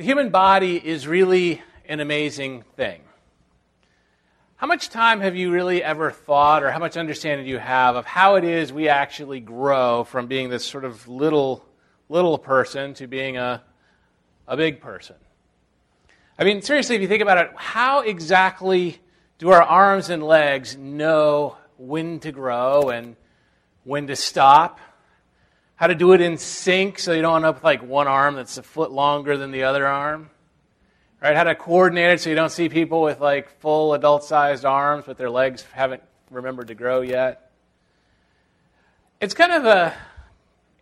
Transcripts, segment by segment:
The human body is really an amazing thing. How much time have you really ever thought, or how much understanding do you have of how it is we actually grow from being this sort of little, little person to being a, a big person? I mean, seriously, if you think about it, how exactly do our arms and legs know when to grow and when to stop? How to do it in sync so you don't end up with like one arm that's a foot longer than the other arm. Right? How to coordinate it so you don't see people with like full adult sized arms but their legs haven't remembered to grow yet. It's kind of a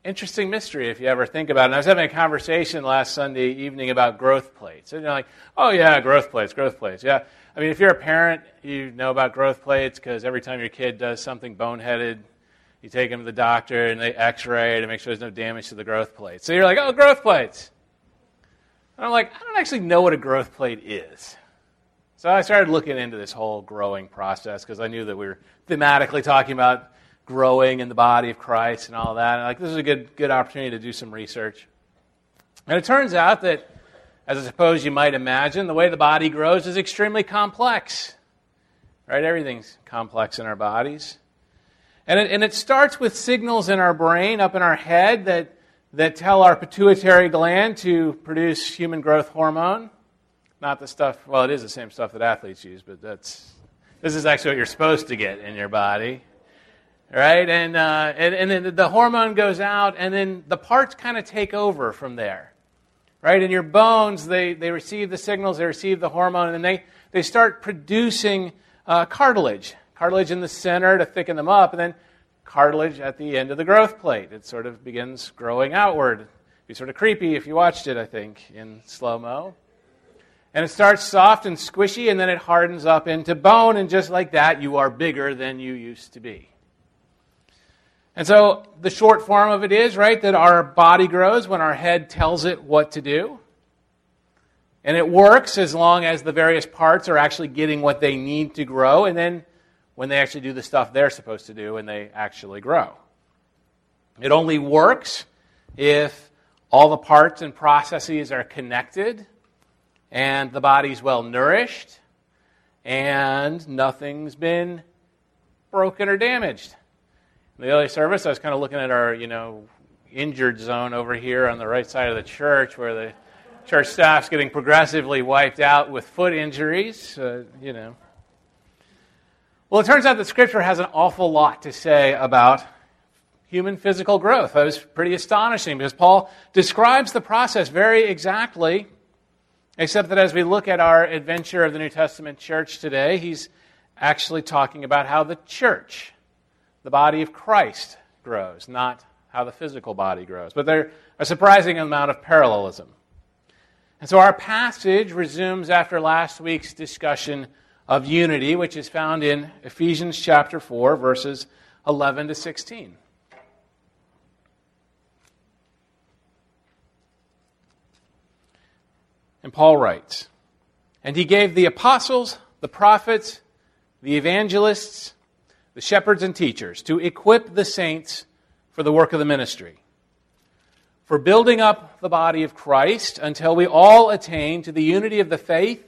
interesting mystery if you ever think about it. And I was having a conversation last Sunday evening about growth plates. And you're like, oh yeah, growth plates, growth plates. Yeah. I mean, if you're a parent, you know about growth plates because every time your kid does something boneheaded, you take them to the doctor and they x ray to make sure there's no damage to the growth plate. So you're like, oh, growth plates. And I'm like, I don't actually know what a growth plate is. So I started looking into this whole growing process because I knew that we were thematically talking about growing in the body of Christ and all that. And like, this is a good, good opportunity to do some research. And it turns out that, as I suppose you might imagine, the way the body grows is extremely complex. Right? Everything's complex in our bodies. And it, and it starts with signals in our brain, up in our head, that, that tell our pituitary gland to produce human growth hormone. Not the stuff, well, it is the same stuff that athletes use, but that's, this is actually what you're supposed to get in your body. Right? And, uh, and, and then the hormone goes out, and then the parts kind of take over from there. Right? And your bones, they, they receive the signals, they receive the hormone, and then they, they start producing uh, cartilage cartilage in the center to thicken them up, and then cartilage at the end of the growth plate. It sort of begins growing outward. It'd be sort of creepy if you watched it, I think, in slow mo. And it starts soft and squishy, and then it hardens up into bone, and just like that, you are bigger than you used to be. And so the short form of it is, right, that our body grows when our head tells it what to do. And it works as long as the various parts are actually getting what they need to grow. And then when they actually do the stuff they're supposed to do and they actually grow. It only works if all the parts and processes are connected and the body's well nourished and nothing's been broken or damaged. In the early service, I was kind of looking at our, you know, injured zone over here on the right side of the church where the church staff's getting progressively wiped out with foot injuries, uh, you know. Well, it turns out that Scripture has an awful lot to say about human physical growth. That was pretty astonishing because Paul describes the process very exactly, except that as we look at our adventure of the New Testament church today, he's actually talking about how the church, the body of Christ, grows, not how the physical body grows. But there's a surprising amount of parallelism. And so our passage resumes after last week's discussion of unity, which is found in Ephesians chapter 4, verses 11 to 16. And Paul writes, And he gave the apostles, the prophets, the evangelists, the shepherds, and teachers to equip the saints for the work of the ministry, for building up the body of Christ until we all attain to the unity of the faith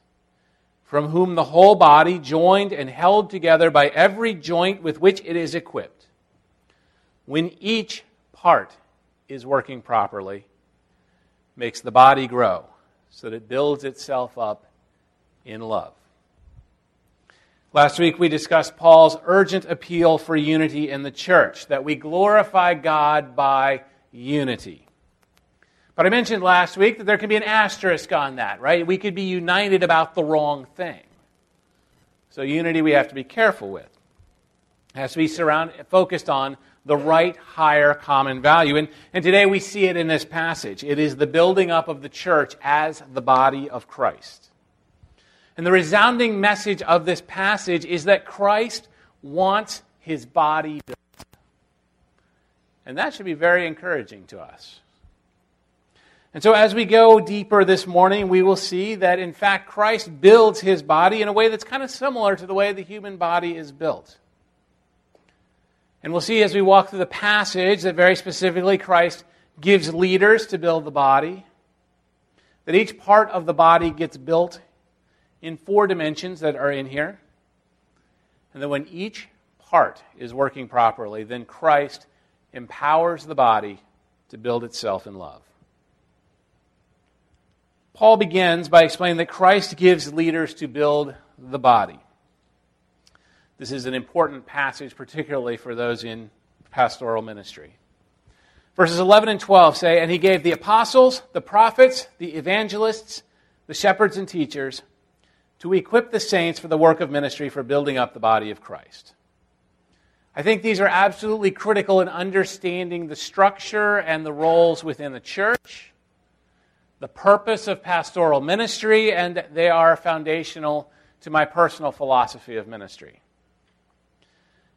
from whom the whole body, joined and held together by every joint with which it is equipped, when each part is working properly, makes the body grow so that it builds itself up in love. Last week we discussed Paul's urgent appeal for unity in the church, that we glorify God by unity. But I mentioned last week that there can be an asterisk on that, right? We could be united about the wrong thing. So unity we have to be careful with. It has to be surround, focused on the right higher common value. And, and today we see it in this passage. It is the building up of the church as the body of Christ. And the resounding message of this passage is that Christ wants his body built. And that should be very encouraging to us. And so, as we go deeper this morning, we will see that, in fact, Christ builds his body in a way that's kind of similar to the way the human body is built. And we'll see as we walk through the passage that very specifically Christ gives leaders to build the body, that each part of the body gets built in four dimensions that are in here, and that when each part is working properly, then Christ empowers the body to build itself in love. Paul begins by explaining that Christ gives leaders to build the body. This is an important passage, particularly for those in pastoral ministry. Verses 11 and 12 say, And he gave the apostles, the prophets, the evangelists, the shepherds, and teachers to equip the saints for the work of ministry for building up the body of Christ. I think these are absolutely critical in understanding the structure and the roles within the church, the purpose of pastoral ministry, and they are foundational to my personal philosophy of ministry.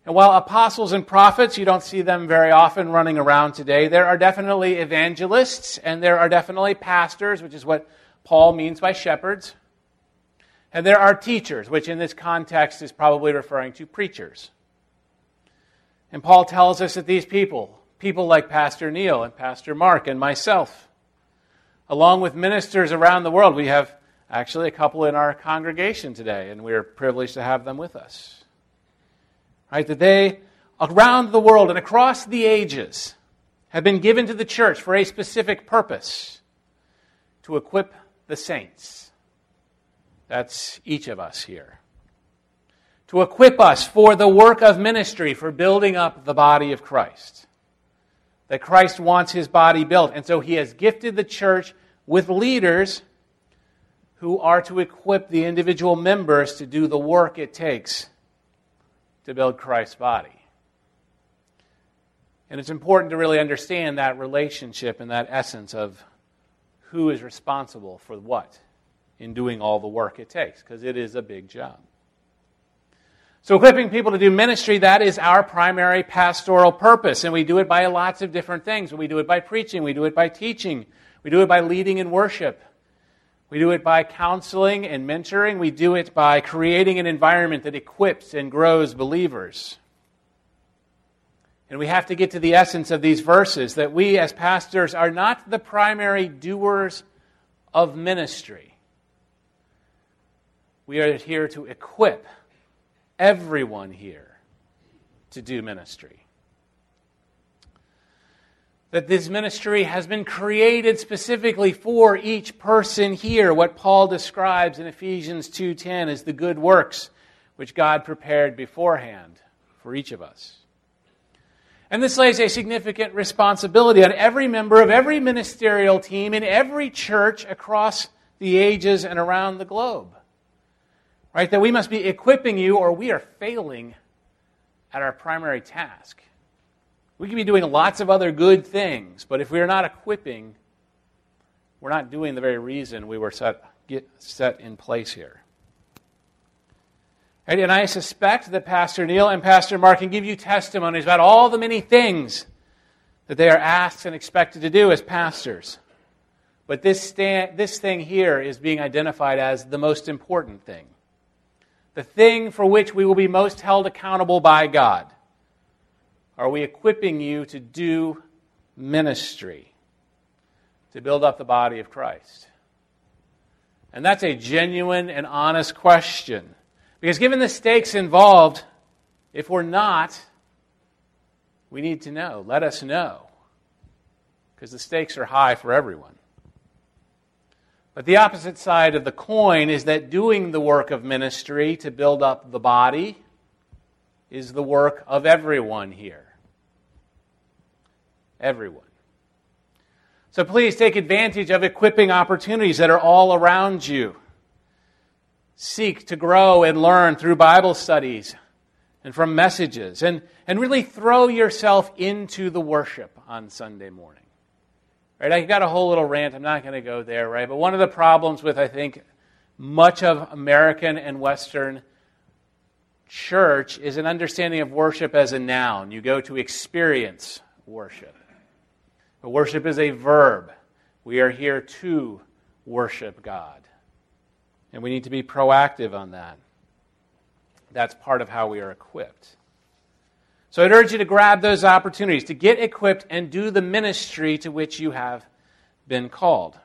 And while apostles and prophets, you don't see them very often running around today, there are definitely evangelists and there are definitely pastors, which is what Paul means by shepherds. And there are teachers, which in this context is probably referring to preachers. And Paul tells us that these people, people like Pastor Neil and Pastor Mark and myself, along with ministers around the world, we have actually a couple in our congregation today, and we are privileged to have them with us. Right? That they, around the world and across the ages, have been given to the church for a specific purpose to equip the saints. That's each of us here. To equip us for the work of ministry, for building up the body of Christ. That Christ wants his body built. And so he has gifted the church with leaders who are to equip the individual members to do the work it takes to build Christ's body. And it's important to really understand that relationship and that essence of who is responsible for what in doing all the work it takes, because it is a big job. So, equipping people to do ministry, that is our primary pastoral purpose. And we do it by lots of different things. We do it by preaching, we do it by teaching, we do it by leading in worship, we do it by counseling and mentoring. We do it by creating an environment that equips and grows believers. And we have to get to the essence of these verses that we as pastors are not the primary doers of ministry. We are here to equip everyone here to do ministry. That this ministry has been created specifically for each person here. What paul describes in ephesians 2.10 is the good works which god prepared beforehand for each of us. And this lays a significant responsibility on every member of every ministerial team in every church across the ages and around the globe right that we must be equipping you or we are failing at our primary task we can be doing lots of other good things, but if we are not equipping, we're not doing the very reason we were set, get, set in place here. Right? And I suspect that Pastor Neil and Pastor Mark can give you testimonies about all the many things that they are asked and expected to do as pastors. But this, stand, this thing here is being identified as the most important thing. The thing for which we will be most held accountable by God. Are we equipping you to do ministry, to build up the body of Christ? And that's a genuine and honest question. Because given the stakes involved, if we're not, we need to know. Let us know. Because the stakes are high for everyone. But the opposite side of the coin is that doing the work of ministry to build up the body is the work of everyone here. Everyone. So please take advantage of equipping opportunities that are all around you. Seek to grow and learn through Bible studies and from messages, and, and really throw yourself into the worship on Sunday morning. Right? I got a whole little rant. I'm not going to go there, right? But one of the problems with, I think, much of American and Western church is an understanding of worship as a noun. You go to experience worship. But worship is a verb. We are here to worship God. And we need to be proactive on that. That's part of how we are equipped. So I'd urge you to grab those opportunities, to get equipped and do the ministry to which you have been called.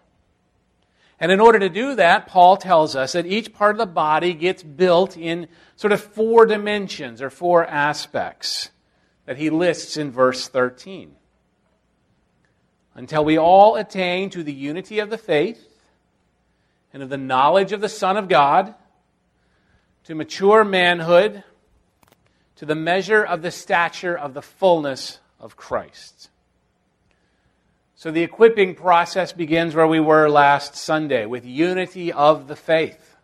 And in order to do that, Paul tells us that each part of the body gets built in sort of four dimensions or four aspects that he lists in verse 13. Until we all attain to the unity of the faith and of the knowledge of the Son of God, to mature manhood, to the measure of the stature of the fullness of Christ. So the equipping process begins where we were last Sunday with unity of the faith.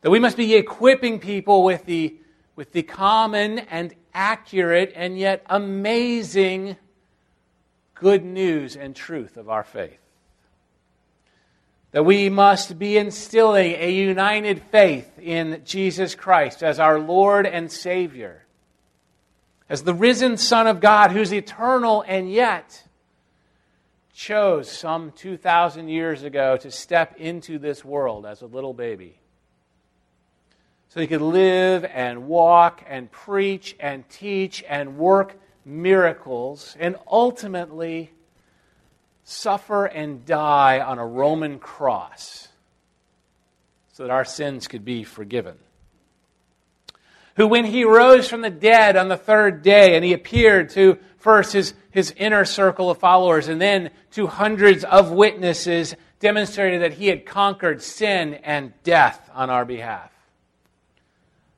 That we must be equipping people with the, with the common and accurate and yet amazing good news and truth of our faith. That we must be instilling a united faith in Jesus Christ as our Lord and Savior, as the risen Son of God who's eternal and yet chose some 2,000 years ago to step into this world as a little baby. So he could live and walk and preach and teach and work miracles and ultimately suffer and die on a Roman cross so that our sins could be forgiven who, when he rose from the dead on the third day, and he appeared to first his, his inner circle of followers and then to hundreds of witnesses, demonstrated that he had conquered sin and death on our behalf.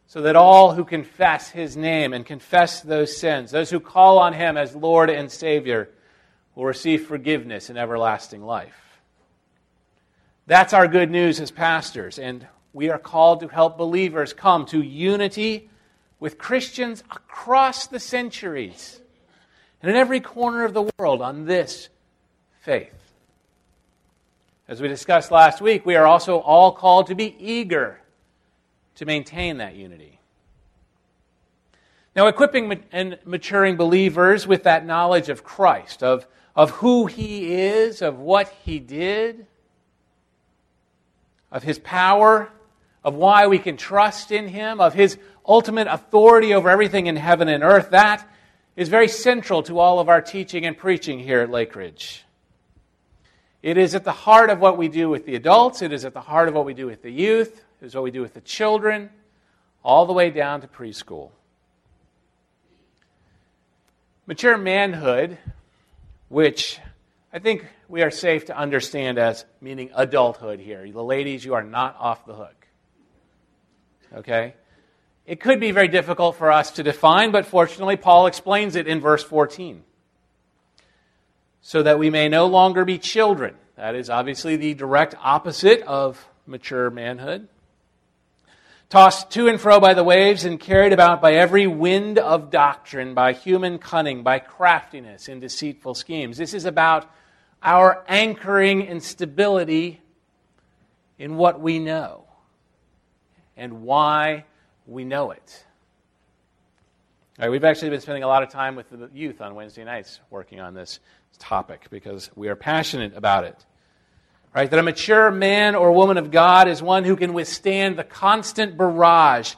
So that all who confess his name and confess those sins, those who call on him as Lord and Savior, will receive forgiveness and everlasting life. That's our good news as pastors, and we are called to help believers come to unity with Christians across the centuries and in every corner of the world on this faith. As we discussed last week, we are also all called to be eager to maintain that unity. Now, equipping and maturing believers with that knowledge of Christ, of, of who He is, of what He did, of His power of why we can trust in Him, of His ultimate authority over everything in heaven and earth, that is very central to all of our teaching and preaching here at Lake Ridge. It is at the heart of what we do with the adults, it is at the heart of what we do with the youth, it is what we do with the children, all the way down to preschool. Mature manhood, which I think we are safe to understand as meaning adulthood here. The ladies, you are not off the hook. Okay? It could be very difficult for us to define, but fortunately, Paul explains it in verse 14. So that we may no longer be children. That is obviously the direct opposite of mature manhood. Tossed to and fro by the waves and carried about by every wind of doctrine, by human cunning, by craftiness in deceitful schemes. This is about our anchoring and stability in what we know and why we know it. All right, we've actually been spending a lot of time with the youth on Wednesday nights working on this topic because we are passionate about it. Right? That a mature man or woman of God is one who can withstand the constant barrage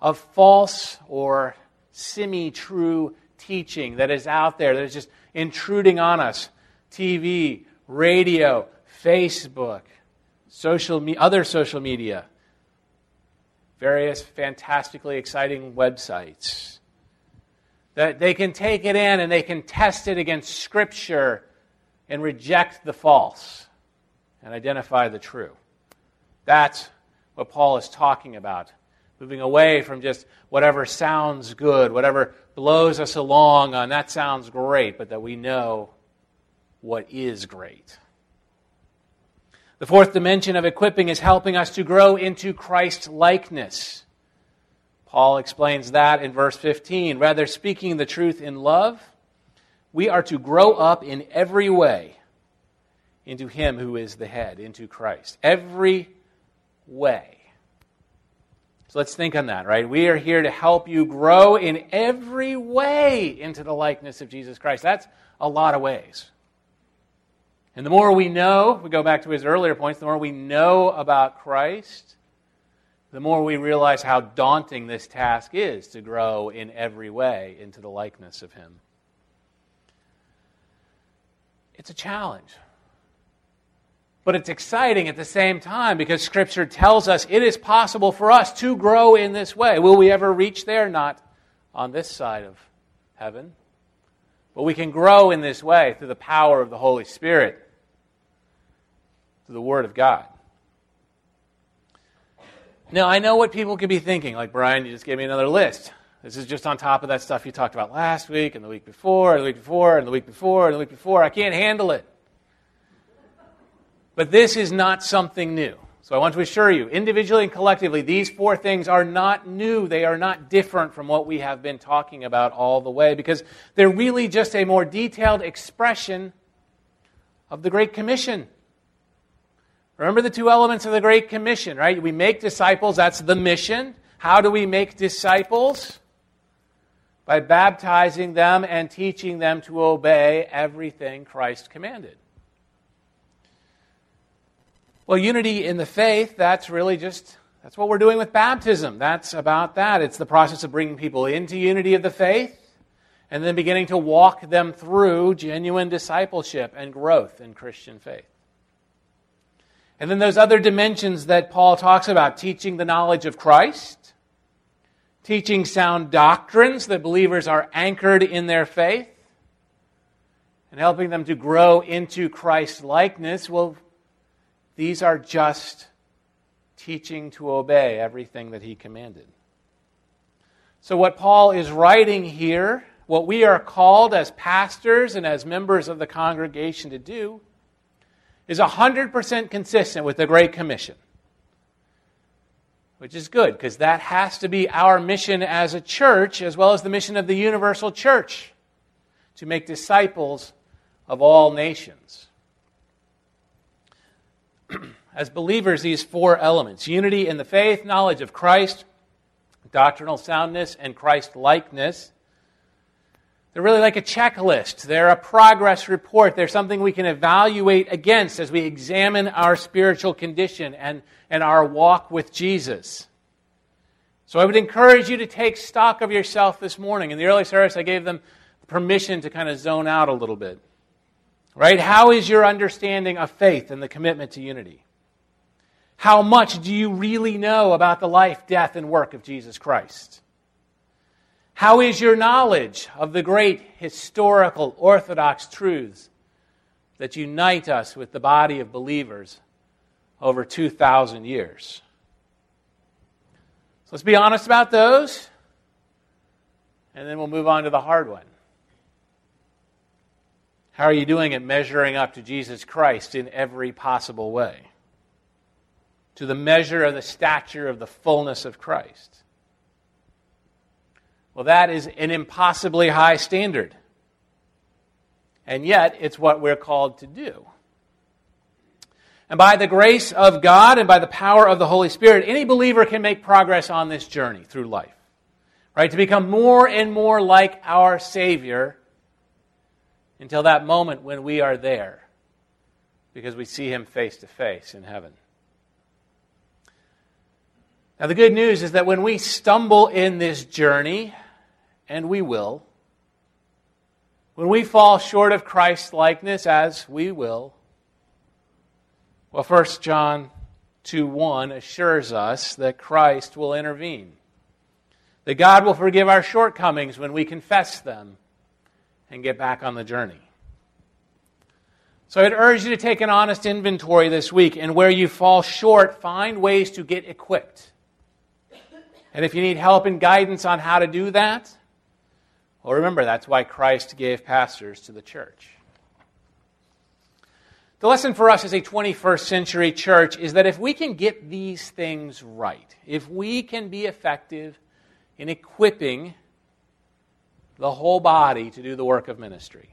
of false or semi true teaching that is out there, that is just intruding on us. TV, radio, Facebook, social me- other social media various fantastically exciting websites. That they can take it in and they can test it against Scripture and reject the false and identify the true. That's what Paul is talking about. Moving away from just whatever sounds good, whatever blows us along on that sounds great, but that we know what is great. The fourth dimension of equipping is helping us to grow into Christ likeness. Paul explains that in verse 15. Rather, speaking the truth in love, we are to grow up in every way into Him who is the head, into Christ. Every way. So let's think on that, right? We are here to help you grow in every way into the likeness of Jesus Christ. That's a lot of ways. And the more we know, we go back to his earlier points, the more we know about Christ, the more we realize how daunting this task is to grow in every way into the likeness of him. It's a challenge. But it's exciting at the same time because Scripture tells us it is possible for us to grow in this way. Will we ever reach there? Not on this side of heaven. But we can grow in this way through the power of the Holy Spirit, through the Word of God. Now, I know what people could be thinking. Like, Brian, you just gave me another list. This is just on top of that stuff you talked about last week, and the week before, and the week before, and the week before, and the week before. I can't handle it. But this is not something new. So I want to assure you, individually and collectively, these four things are not new. They are not different from what we have been talking about all the way because they're really just a more detailed expression of the Great Commission. Remember the two elements of the Great Commission, right? We make disciples, that's the mission. How do we make disciples? By baptizing them and teaching them to obey everything Christ commanded. Well, unity in the faith, that's really just that's what we're doing with baptism. That's about that. It's the process of bringing people into unity of the faith and then beginning to walk them through genuine discipleship and growth in Christian faith. And then those other dimensions that Paul talks about teaching the knowledge of Christ, teaching sound doctrines that believers are anchored in their faith, and helping them to grow into Christ likeness. Well, these are just teaching to obey everything that he commanded. So, what Paul is writing here, what we are called as pastors and as members of the congregation to do, is 100% consistent with the Great Commission. Which is good, because that has to be our mission as a church, as well as the mission of the universal church to make disciples of all nations. As believers these four elements unity in the faith, knowledge of Christ, doctrinal soundness, and Christ likeness. They're really like a checklist. They're a progress report. They're something we can evaluate against as we examine our spiritual condition and, and our walk with Jesus. So I would encourage you to take stock of yourself this morning. In the early service, I gave them permission to kind of zone out a little bit. Right? How is your understanding of faith and the commitment to unity? How much do you really know about the life, death, and work of Jesus Christ? How is your knowledge of the great historical orthodox truths that unite us with the body of believers over 2,000 years? So let's be honest about those, and then we'll move on to the hard one. How are you doing at measuring up to Jesus Christ in every possible way? To the measure of the stature of the fullness of Christ. Well, that is an impossibly high standard. And yet, it's what we're called to do. And by the grace of God and by the power of the Holy Spirit, any believer can make progress on this journey through life. Right? To become more and more like our Savior until that moment when we are there because we see him face to face in heaven. Now, the good news is that when we stumble in this journey, and we will, when we fall short of Christ's likeness, as we will, well, 1 John 2 1 assures us that Christ will intervene, that God will forgive our shortcomings when we confess them and get back on the journey. So I'd urge you to take an honest inventory this week, and where you fall short, find ways to get equipped. And if you need help and guidance on how to do that, well, remember that's why Christ gave pastors to the church. The lesson for us as a 21st century church is that if we can get these things right, if we can be effective in equipping the whole body to do the work of ministry.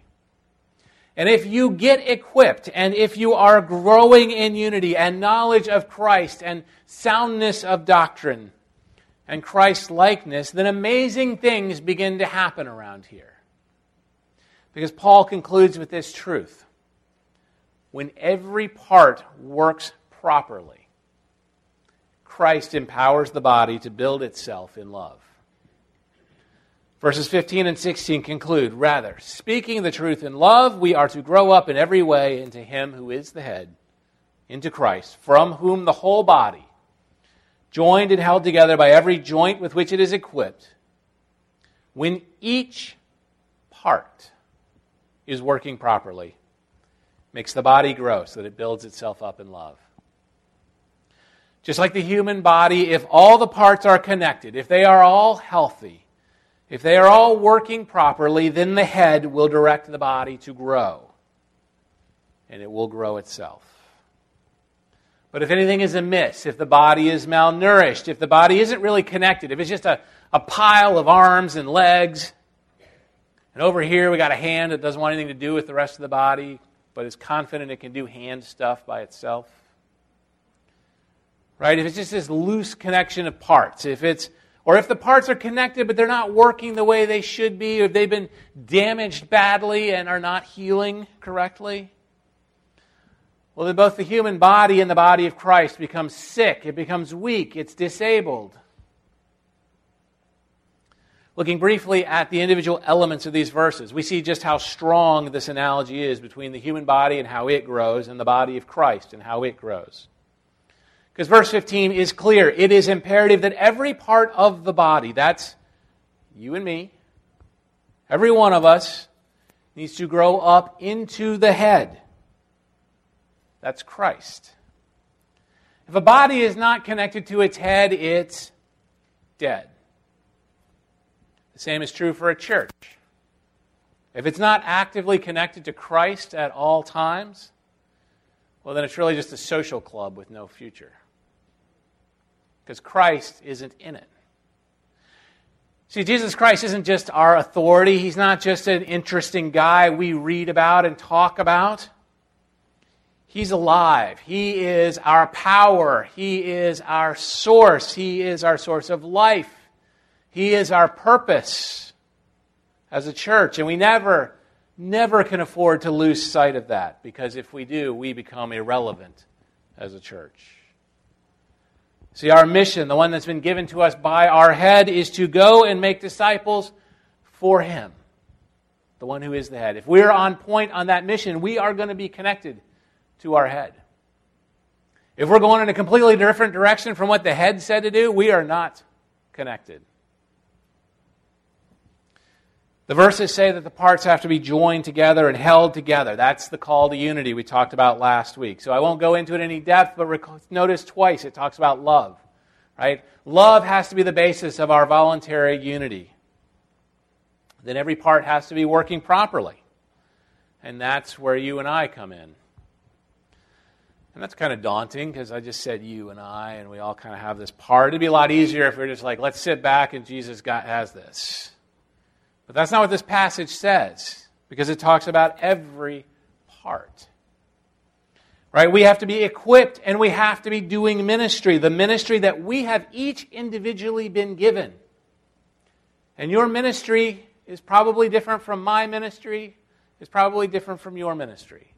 And if you get equipped, and if you are growing in unity and knowledge of Christ and soundness of doctrine and Christ likeness, then amazing things begin to happen around here. Because Paul concludes with this truth when every part works properly, Christ empowers the body to build itself in love. Verses 15 and 16 conclude Rather, speaking the truth in love, we are to grow up in every way into Him who is the head, into Christ, from whom the whole body, joined and held together by every joint with which it is equipped, when each part is working properly, makes the body grow so that it builds itself up in love. Just like the human body, if all the parts are connected, if they are all healthy, if they are all working properly, then the head will direct the body to grow, and it will grow itself. But if anything is amiss, if the body is malnourished, if the body isn't really connected, if it's just a, a pile of arms and legs, and over here we got a hand that doesn't want anything to do with the rest of the body, but is confident it can do hand stuff by itself. Right? If it's just this loose connection of parts, if it's or if the parts are connected but they're not working the way they should be, or if they've been damaged badly and are not healing correctly, well, then both the human body and the body of Christ becomes sick, it becomes weak, it's disabled. Looking briefly at the individual elements of these verses, we see just how strong this analogy is between the human body and how it grows, and the body of Christ and how it grows. Because verse 15 is clear. It is imperative that every part of the body, that's you and me, every one of us, needs to grow up into the head. That's Christ. If a body is not connected to its head, it's dead. The same is true for a church. If it's not actively connected to Christ at all times, well, then it's really just a social club with no future because Christ isn't in it. See, Jesus Christ isn't just our authority. He's not just an interesting guy we read about and talk about. He's alive. He is our power. He is our source. He is our source of life. He is our purpose as a church. And we never, never can afford to lose sight of that because if we do, we become irrelevant as a church. See, our mission, the one that's been given to us by our head, is to go and make disciples for Him, the one who is the head. If we're on point on that mission, we are going to be connected to our head. If we're going in a completely different direction from what the head said to do, we are not connected. The verses say that the parts have to be joined together and held together. That's the call to unity we talked about last week. So I won't go into it in any depth, but notice twice it talks about love. Right? Love has to be the basis of our voluntary unity. Then every part has to be working properly. And that's where you and I come in. And that's kind of daunting because I just said you and I, and we all kind of have this part. It'd be a lot easier if we are just like, let's sit back and Jesus got, has this. But that's not what this passage says, because it talks about every part. Right? We have to be equipped and we have to be doing ministry, the ministry that we have each individually been given. And your ministry is probably different from my ministry, is probably different from your ministry.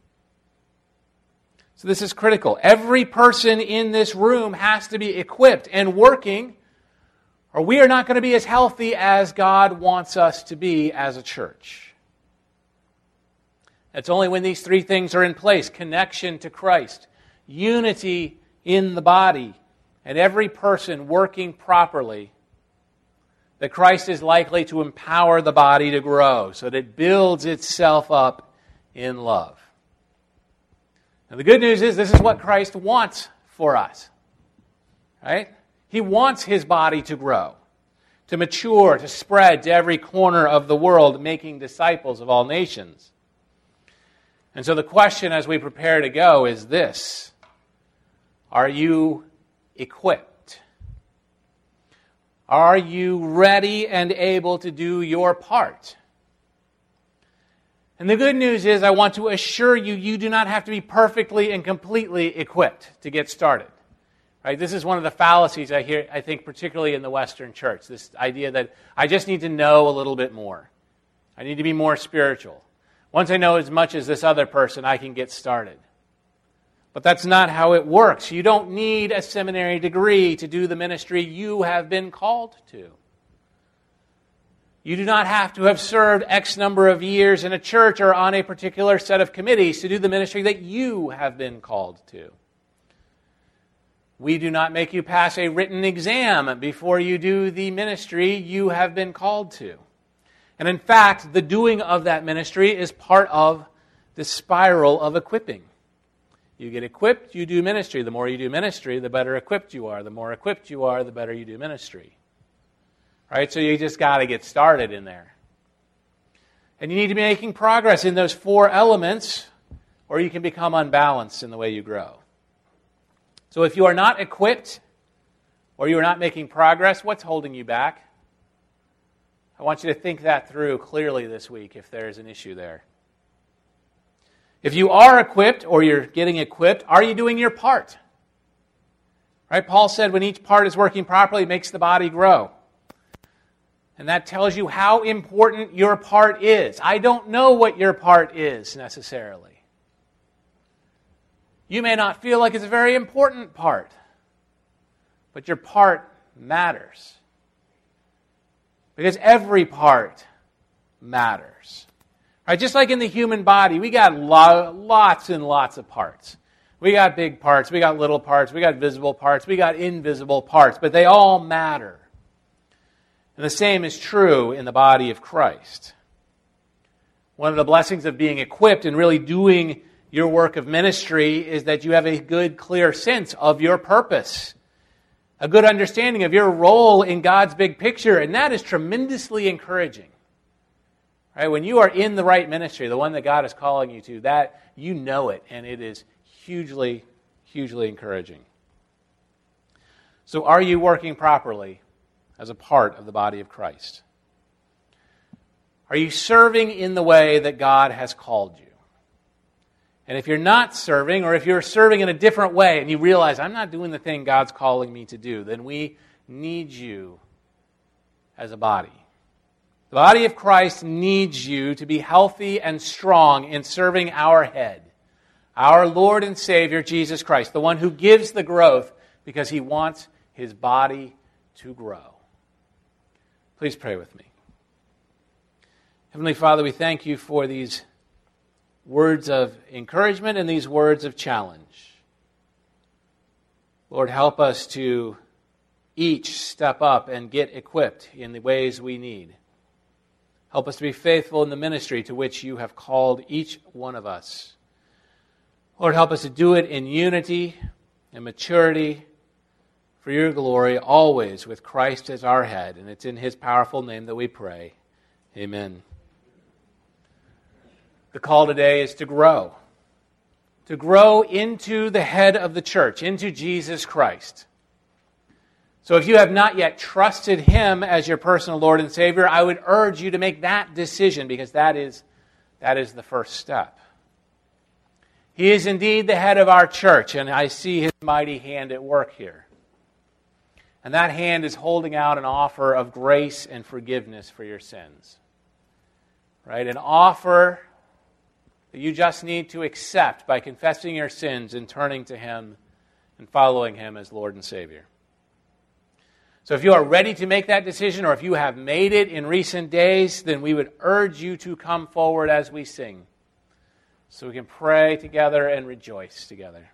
So this is critical. Every person in this room has to be equipped and working or we are not going to be as healthy as God wants us to be as a church. It's only when these three things are in place connection to Christ, unity in the body, and every person working properly that Christ is likely to empower the body to grow so that it builds itself up in love. And the good news is this is what Christ wants for us. Right? He wants his body to grow, to mature, to spread to every corner of the world, making disciples of all nations. And so the question as we prepare to go is this Are you equipped? Are you ready and able to do your part? And the good news is, I want to assure you, you do not have to be perfectly and completely equipped to get started. Right? This is one of the fallacies I hear, I think, particularly in the Western church. This idea that I just need to know a little bit more. I need to be more spiritual. Once I know as much as this other person, I can get started. But that's not how it works. You don't need a seminary degree to do the ministry you have been called to. You do not have to have served X number of years in a church or on a particular set of committees to do the ministry that you have been called to. We do not make you pass a written exam before you do the ministry you have been called to. And in fact, the doing of that ministry is part of the spiral of equipping. You get equipped, you do ministry. The more you do ministry, the better equipped you are. The more equipped you are, the better you do ministry. Right? So you just got to get started in there. And you need to be making progress in those four elements, or you can become unbalanced in the way you grow. So if you are not equipped, or you are not making progress, what's holding you back? I want you to think that through clearly this week if there's an issue there. If you are equipped or you're getting equipped, are you doing your part? Right? Paul said when each part is working properly, it makes the body grow. And that tells you how important your part is. I don't know what your part is necessarily. You may not feel like it's a very important part, but your part matters. Because every part matters. Right, just like in the human body, we got lo- lots and lots of parts. We got big parts, we got little parts, we got visible parts, we got invisible parts, but they all matter. And the same is true in the body of Christ. One of the blessings of being equipped and really doing your work of ministry is that you have a good, clear sense of your purpose, a good understanding of your role in God's big picture, and that is tremendously encouraging. Right? When you are in the right ministry, the one that God is calling you to, that you know it, and it is hugely, hugely encouraging. So, are you working properly as a part of the body of Christ? Are you serving in the way that God has called you? And if you're not serving, or if you're serving in a different way and you realize, I'm not doing the thing God's calling me to do, then we need you as a body. The body of Christ needs you to be healthy and strong in serving our head, our Lord and Savior, Jesus Christ, the one who gives the growth because he wants his body to grow. Please pray with me. Heavenly Father, we thank you for these words of encouragement and these words of challenge. Lord, help us to each step up and get equipped in the ways we need. Help us to be faithful in the ministry to which you have called each one of us. Lord, help us to do it in unity and maturity for your glory, always with Christ as our head. And it's in his powerful name that we pray. Amen. The call today is to grow, to grow into the head of the church, into Jesus Christ. So if you have not yet trusted Him as your personal Lord and Savior, I would urge you to make that decision because that is, that is the first step. He is indeed the head of our church, and I see His mighty hand at work here. And that hand is holding out an offer of grace and forgiveness for your sins. Right? An offer that you just need to accept by confessing your sins and turning to Him and following Him as Lord and Savior. So if you are ready to make that decision, or if you have made it in recent days, then we would urge you to come forward as we sing so we can pray together and rejoice together.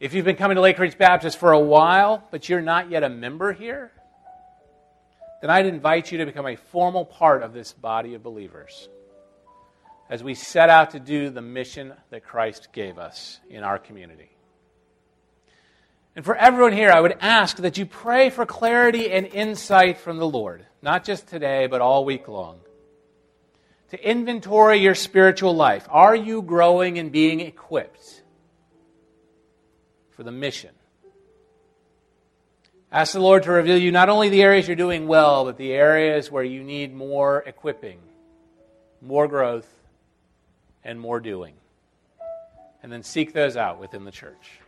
If you've been coming to Lake Ridge Baptist for a while, but you're not yet a member here, then I'd invite you to become a formal part of this body of believers as we set out to do the mission that Christ gave us in our community. And for everyone here, I would ask that you pray for clarity and insight from the Lord, not just today, but all week long. To inventory your spiritual life. Are you growing and being equipped for the mission? Ask the Lord to reveal you not only the areas you're doing well, but the areas where you need more equipping more growth, and more doing. And then seek those out within the church.